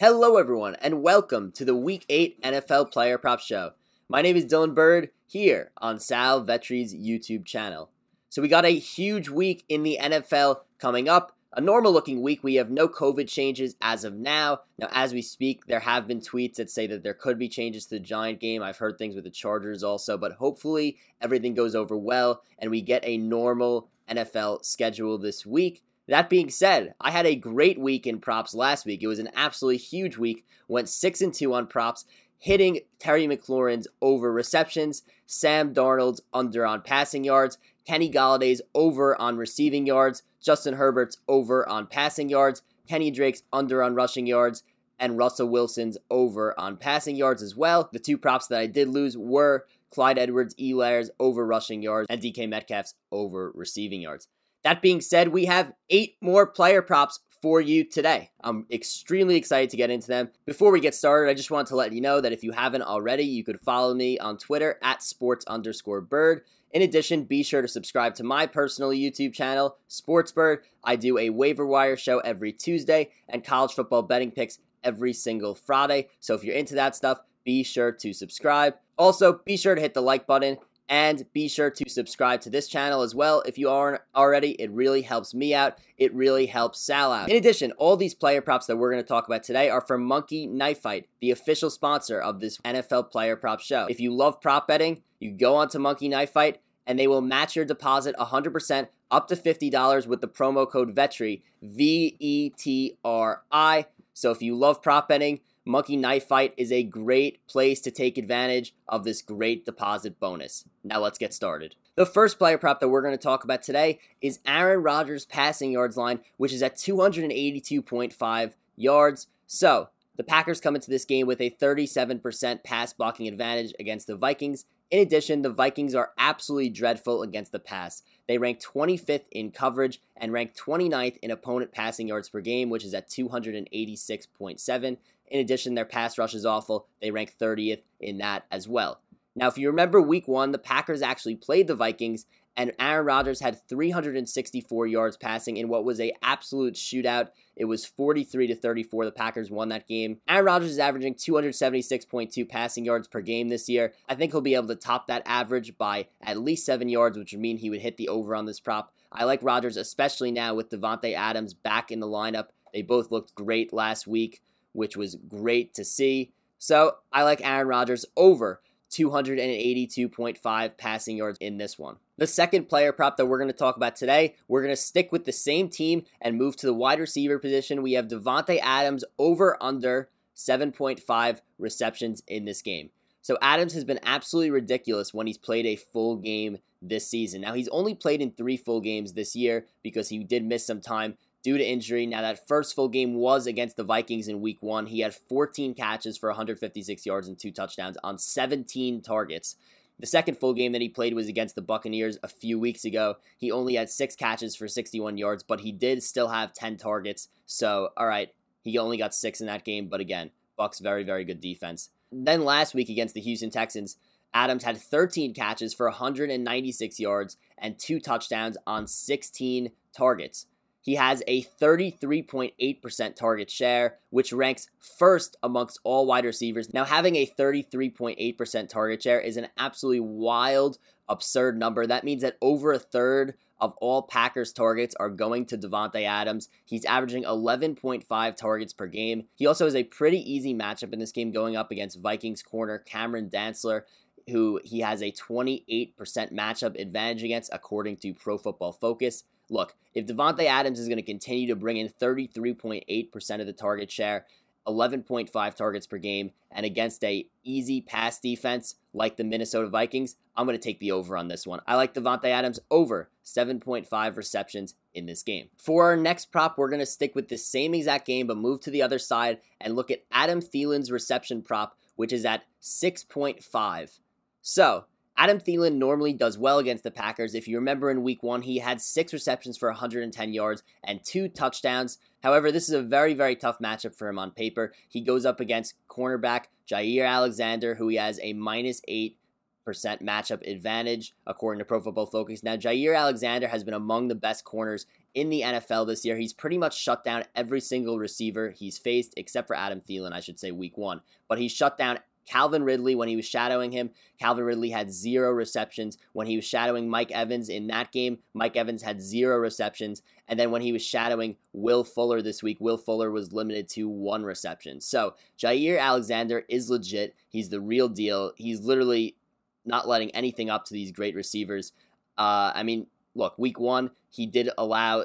Hello, everyone, and welcome to the Week 8 NFL Player Prop Show. My name is Dylan Burd here on Sal Vetri's YouTube channel. So, we got a huge week in the NFL coming up. A normal looking week. We have no COVID changes as of now. Now, as we speak, there have been tweets that say that there could be changes to the Giant game. I've heard things with the Chargers also, but hopefully everything goes over well and we get a normal NFL schedule this week. That being said, I had a great week in props last week. It was an absolutely huge week. Went 6 and 2 on props, hitting Terry McLaurin's over receptions, Sam Darnold's under on passing yards, Kenny Golladay's over on receiving yards, Justin Herbert's over on passing yards, Kenny Drake's under on rushing yards, and Russell Wilson's over on passing yards as well. The two props that I did lose were Clyde Edwards Helaire's over rushing yards and DK Metcalf's over receiving yards. That being said, we have eight more player props for you today. I'm extremely excited to get into them. Before we get started, I just want to let you know that if you haven't already, you could follow me on Twitter at sports underscore bird. In addition, be sure to subscribe to my personal YouTube channel, Sportsbird. I do a waiver wire show every Tuesday and college football betting picks every single Friday. So if you're into that stuff, be sure to subscribe. Also, be sure to hit the like button and be sure to subscribe to this channel as well if you aren't already. It really helps me out. It really helps Sal out. In addition, all these player props that we're going to talk about today are from Monkey Knife Fight, the official sponsor of this NFL player prop show. If you love prop betting, you go onto Monkey Knife Fight and they will match your deposit 100% up to $50 with the promo code VETRI, V E T R I. So if you love prop betting, Monkey Knife Fight is a great place to take advantage of this great deposit bonus. Now let's get started. The first player prop that we're going to talk about today is Aaron Rodgers' passing yards line, which is at 282.5 yards. So, the Packers come into this game with a 37% pass blocking advantage against the Vikings. In addition, the Vikings are absolutely dreadful against the pass. They rank 25th in coverage and rank 29th in opponent passing yards per game, which is at 286.7. In addition, their pass rush is awful. They rank 30th in that as well. Now, if you remember week one, the Packers actually played the Vikings, and Aaron Rodgers had 364 yards passing in what was a absolute shootout. It was 43 to 34. The Packers won that game. Aaron Rodgers is averaging 276.2 passing yards per game this year. I think he'll be able to top that average by at least seven yards, which would mean he would hit the over on this prop. I like Rodgers, especially now with Davante Adams back in the lineup. They both looked great last week, which was great to see. So I like Aaron Rodgers over 282.5 passing yards in this one. The second player prop that we're going to talk about today, we're going to stick with the same team and move to the wide receiver position. We have Davante Adams over under 7.5 receptions in this game. So Adams has been absolutely ridiculous when he's played a full game this season. Now he's only played in 3 full games this year because he did miss some time due to injury. Now, that first full game was against the Vikings in week one. He had 14 catches for 156 yards and two touchdowns on 17 targets. The second full game that he played was against the Buccaneers a few weeks ago. He only had six catches for 61 yards, but he did still have 10 targets. So, all right, he only got six in that game, but again, Bucks very, very good defense. Then last week against the Houston Texans, Adams had 13 catches for 196 yards and two touchdowns on 16 targets. He has a 33.8% target share, which ranks first amongst all wide receivers. Now, having a 33.8% target share is an absolutely wild, absurd number. That means that over a third of all Packers targets are going to Davante Adams. He's averaging 11.5 targets per game. He also has a pretty easy matchup in this game going up against Vikings corner Cameron Dantzler who he has a 28% matchup advantage against, according to Pro Football Focus. Look, if Davante Adams is going to continue to bring in 33.8% of the target share, 11.5 targets per game, and against a easy pass defense like the Minnesota Vikings, I'm going to take the over on this one. I like Davante Adams over 7.5 receptions in this game. For our next prop, we're going to stick with the same exact game, but move to the other side and look at Adam Thielen's reception prop, which is at 6.5. So, Adam Thielen normally does well against the Packers. If you remember in week one, he had six receptions for 110 yards and two touchdowns. However, this is a very, very tough matchup for him on paper. He goes up against cornerback Jaire Alexander, who he has a minus eight percent matchup advantage, according to Pro Football Focus. Now, Jaire Alexander has been among the best corners in the NFL this year. He's pretty much shut down every single receiver he's faced, except for Adam Thielen, I should say, week one. But he shut down Calvin Ridley when he was shadowing him. Calvin Ridley had zero receptions. When he was shadowing Mike Evans in that game, Mike Evans had zero receptions. And then when he was shadowing Will Fuller this week, Will Fuller was limited to one reception. So Jaire Alexander is legit. He's the real deal. He's literally not letting anything up to these great receivers. Uh, I mean, look, week one, he did allow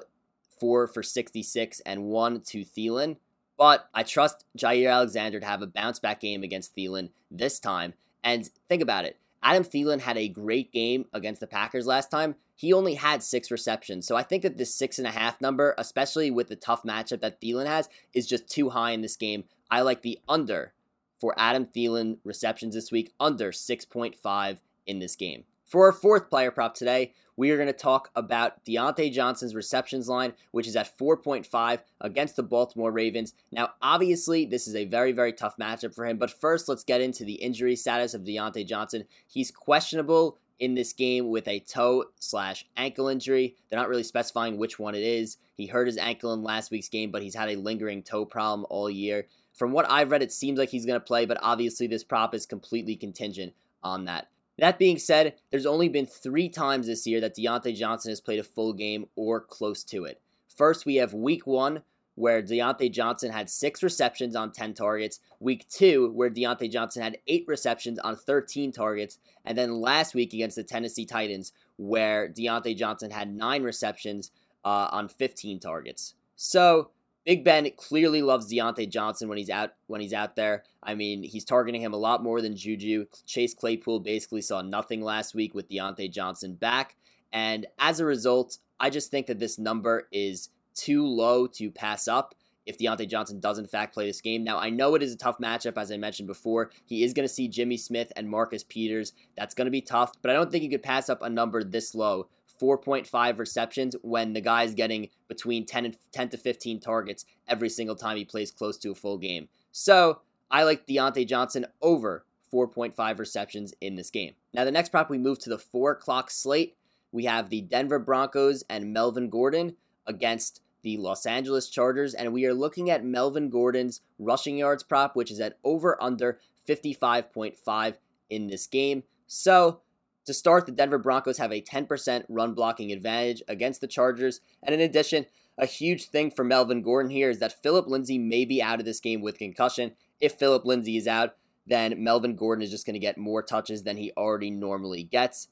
four for 66 and one to Thielen. But I trust Jaire Alexander to have a bounce back game against Thielen this time. And think about it. Adam Thielen had a great game against the Packers last time. He only had six receptions. So I think that this six and a half number, especially with the tough matchup that Thielen has, is just too high in this game. I like the under for Adam Thielen receptions this week, under 6.5 in this game. For our fourth player prop today, we are going to talk about Diontae Johnson's receptions line, which is at 4.5 against the Baltimore Ravens. Now, obviously, this is a very, very tough matchup for him, but first, let's get into the injury status of Diontae Johnson. He's questionable in this game with a toe slash ankle injury. They're not really specifying which one it is. He hurt his ankle in last week's game, but he's had a lingering toe problem all year. From what I've read, it seems like he's going to play, but obviously, this prop is completely contingent on that. That being said, there's only been three times this year that Diontae Johnson has played a full game or close to it. First, we have week one, where Diontae Johnson had six receptions on 10 targets. Week two, where Diontae Johnson had eight receptions on 13 targets. And then last week against the Tennessee Titans, where Diontae Johnson had nine receptions uh, on 15 targets. So Big Ben clearly loves Diontae Johnson when he's out when he's out there. I mean, he's targeting him a lot more than Juju. Chase Claypool basically saw nothing last week with Diontae Johnson back, and as a result, I just think that this number is too low to pass up if Diontae Johnson does in fact play this game. Now, I know it is a tough matchup, as I mentioned before. He is going to see Jimmy Smith and Marcus Peters. That's going to be tough, but I don't think you could pass up a number this low 4.5 receptions when the guy's getting between 10 and 10 to 15 targets every single time he plays close to a full game. So I like Diontae Johnson over 4.5 receptions in this game. Now the next prop we move to the four o'clock slate. We have the Denver Broncos and Melvin Gordon against the Los Angeles Chargers, and we are looking at Melvin Gordon's rushing yards prop, which is at over under 55.5 in this game. So to start, the Denver Broncos have a 10% run blocking advantage against the Chargers. And in addition, a huge thing for Melvin Gordon here is that Philip Lindsay may be out of this game with concussion. If Philip Lindsay is out, then Melvin Gordon is just going to get more touches than he already normally gets.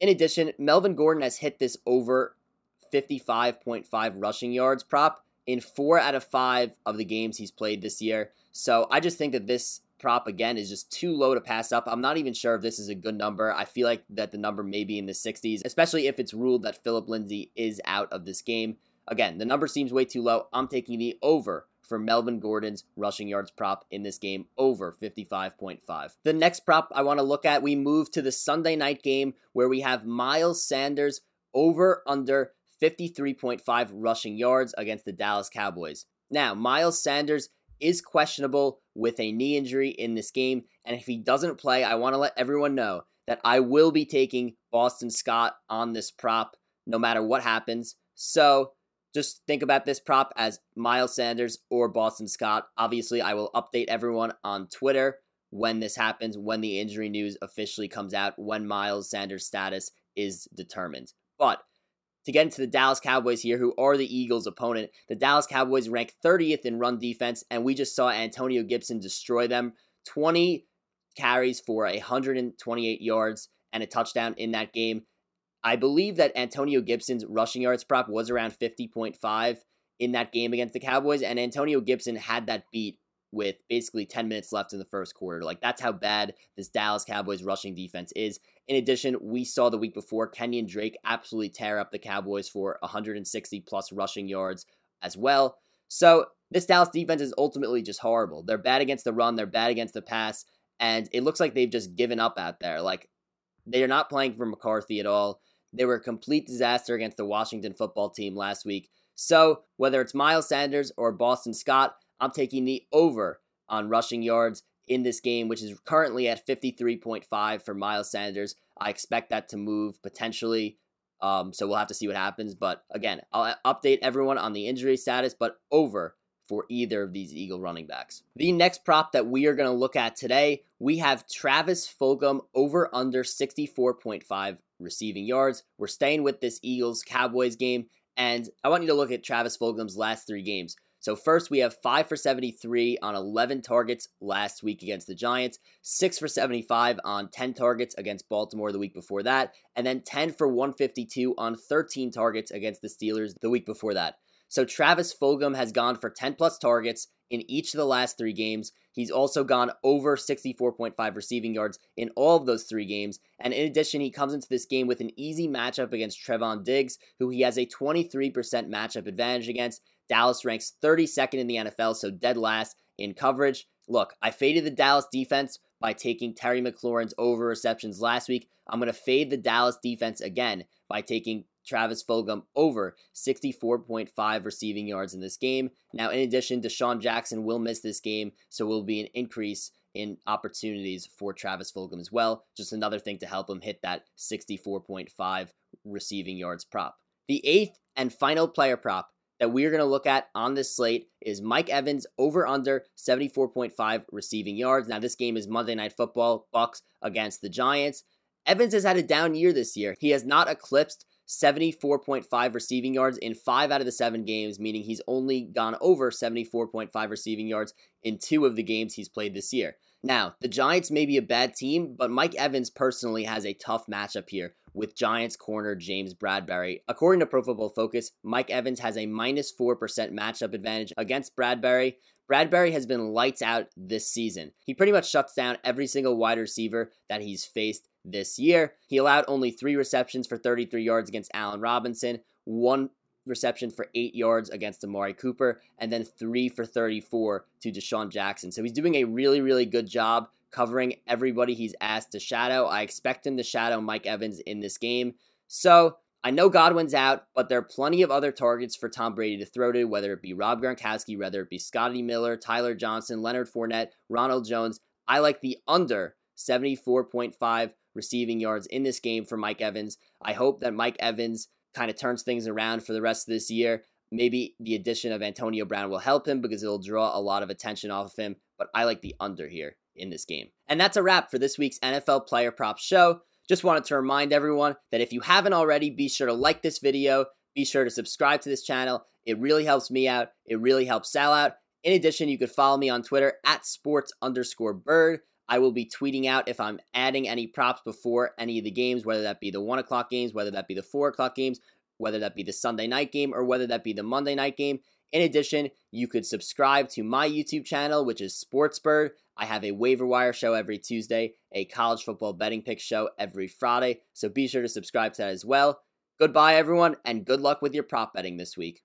In addition, Melvin Gordon has hit this over 55.5 rushing yards prop in four out of five of the games he's played this year. So I just think that this prop again is just too low to pass up. I'm not even sure if this is a good number. I feel like that the number may be in the 60s, especially if it's ruled that Philip Lindsay is out of this game. Again, the number seems way too low. I'm taking the over for Melvin Gordon's rushing yards prop in this game over 55.5. The next prop I want to look at, we move to the Sunday night game where we have Miles Sanders over under 53.5 rushing yards against the Dallas Cowboys. Now, Miles Sanders is questionable with a knee injury in this game. And if he doesn't play, I want to let everyone know that I will be taking Boston Scott on this prop no matter what happens. So just think about this prop as Miles Sanders or Boston Scott. Obviously, I will update everyone on Twitter when this happens, when the injury news officially comes out, when Miles Sanders' status is determined. But to get into the Dallas Cowboys here, who are the Eagles' opponent. The Dallas Cowboys rank 30th in run defense, and we just saw Antonio Gibson destroy them. 20 carries for 128 yards and a touchdown in that game. I believe that Antonio Gibson's rushing yards prop was around 50.5 in that game against the Cowboys, and Antonio Gibson had that beat with basically 10 minutes left in the first quarter. Like, that's how bad this Dallas Cowboys rushing defense is. In addition, we saw the week before Kenyan Drake absolutely tear up the Cowboys for 160 plus rushing yards as well. So, this Dallas defense is ultimately just horrible. They're bad against the run, they're bad against the pass, and it looks like they've just given up out there. Like, they are not playing for McCarthy at all. They were a complete disaster against the Washington football team last week. So, whether it's Miles Sanders or Boston Scott, I'm taking the over on rushing yards in this game, which is currently at 53.5 for Miles Sanders. I expect that to move potentially. Um, so we'll have to see what happens. But again, I'll update everyone on the injury status, but over for either of these Eagle running backs. The next prop that we are going to look at today, we have Travis Fulgham over under 64.5 receiving yards. We're staying with this Eagles Cowboys game, and I want you to look at Travis Fulgham's last three games. So, first, we have 5 for 73 on 11 targets last week against the Giants, 6 for 75 on 10 targets against Baltimore the week before that, and then 10 for 152 on 13 targets against the Steelers the week before that. So, Travis Fulgham has gone for 10 plus targets in each of the last three games. He's also gone over 64.5 receiving yards in all of those three games. And in addition, he comes into this game with an easy matchup against Trevon Diggs, who he has a 23% matchup advantage against. Dallas ranks 32nd in the NFL, so dead last in coverage. Look, I faded the Dallas defense by taking Terry McLaurin's over receptions last week. I'm going to fade the Dallas defense again by taking Travis Fulgham over 64.5 receiving yards in this game. Now, in addition, DeSean Jackson will miss this game, so will be an increase in opportunities for Travis Fulgham as well. Just another thing to help him hit that 64.5 receiving yards prop. The eighth and final player prop that we're going to look at on this slate is Mike Evans over under 74.5 receiving yards. Now this game is Monday Night Football, Bucks against the Giants. Evans has had a down year this year. He has not eclipsed 74.5 receiving yards in 5 out of the 7 games, meaning he's only gone over 74.5 receiving yards in 2 of the games he's played this year. Now, the Giants may be a bad team, but Mike Evans personally has a tough matchup here with Giants corner James Bradberry. According to Pro Football Focus, Mike Evans has a minus 4% matchup advantage against Bradberry. Bradberry has been lights out this season. He pretty much shuts down every single wide receiver that he's faced this year. He allowed only three receptions for 33 yards against Allen Robinson, one reception for eight yards against Amari Cooper, and then three for 34 to DeSean Jackson. So he's doing a really, really good job covering everybody he's asked to shadow. I expect him to shadow Mike Evans in this game. So I know Godwin's out, but there are plenty of other targets for Tom Brady to throw to, whether it be Rob Gronkowski, whether it be Scotty Miller, Tyler Johnson, Leonard Fournette, Ronald Jones. I like the under 74.5 receiving yards in this game for Mike Evans. I hope that Mike Evans kind of turns things around for the rest of this year. Maybe the addition of Antonio Brown will help him because it'll draw a lot of attention off of him, but I like the under here in this game. And that's a wrap for this week's NFL Player Props show. Just wanted to remind everyone that if you haven't already, be sure to like this video, be sure to subscribe to this channel. It really helps me out, it really helps Sal out. In addition, you could follow me on Twitter at sports underscore bird. I will be tweeting out if I'm adding any props before any of the games, whether that be the 1 o'clock games, whether that be the 4 o'clock games, whether that be the Sunday night game, or whether that be the Monday night game. In addition, you could subscribe to my YouTube channel, which is Sportsbird. I have a waiver wire show every Tuesday, a college football betting pick show every Friday, so be sure to subscribe to that as well. Goodbye, everyone, and good luck with your prop betting this week.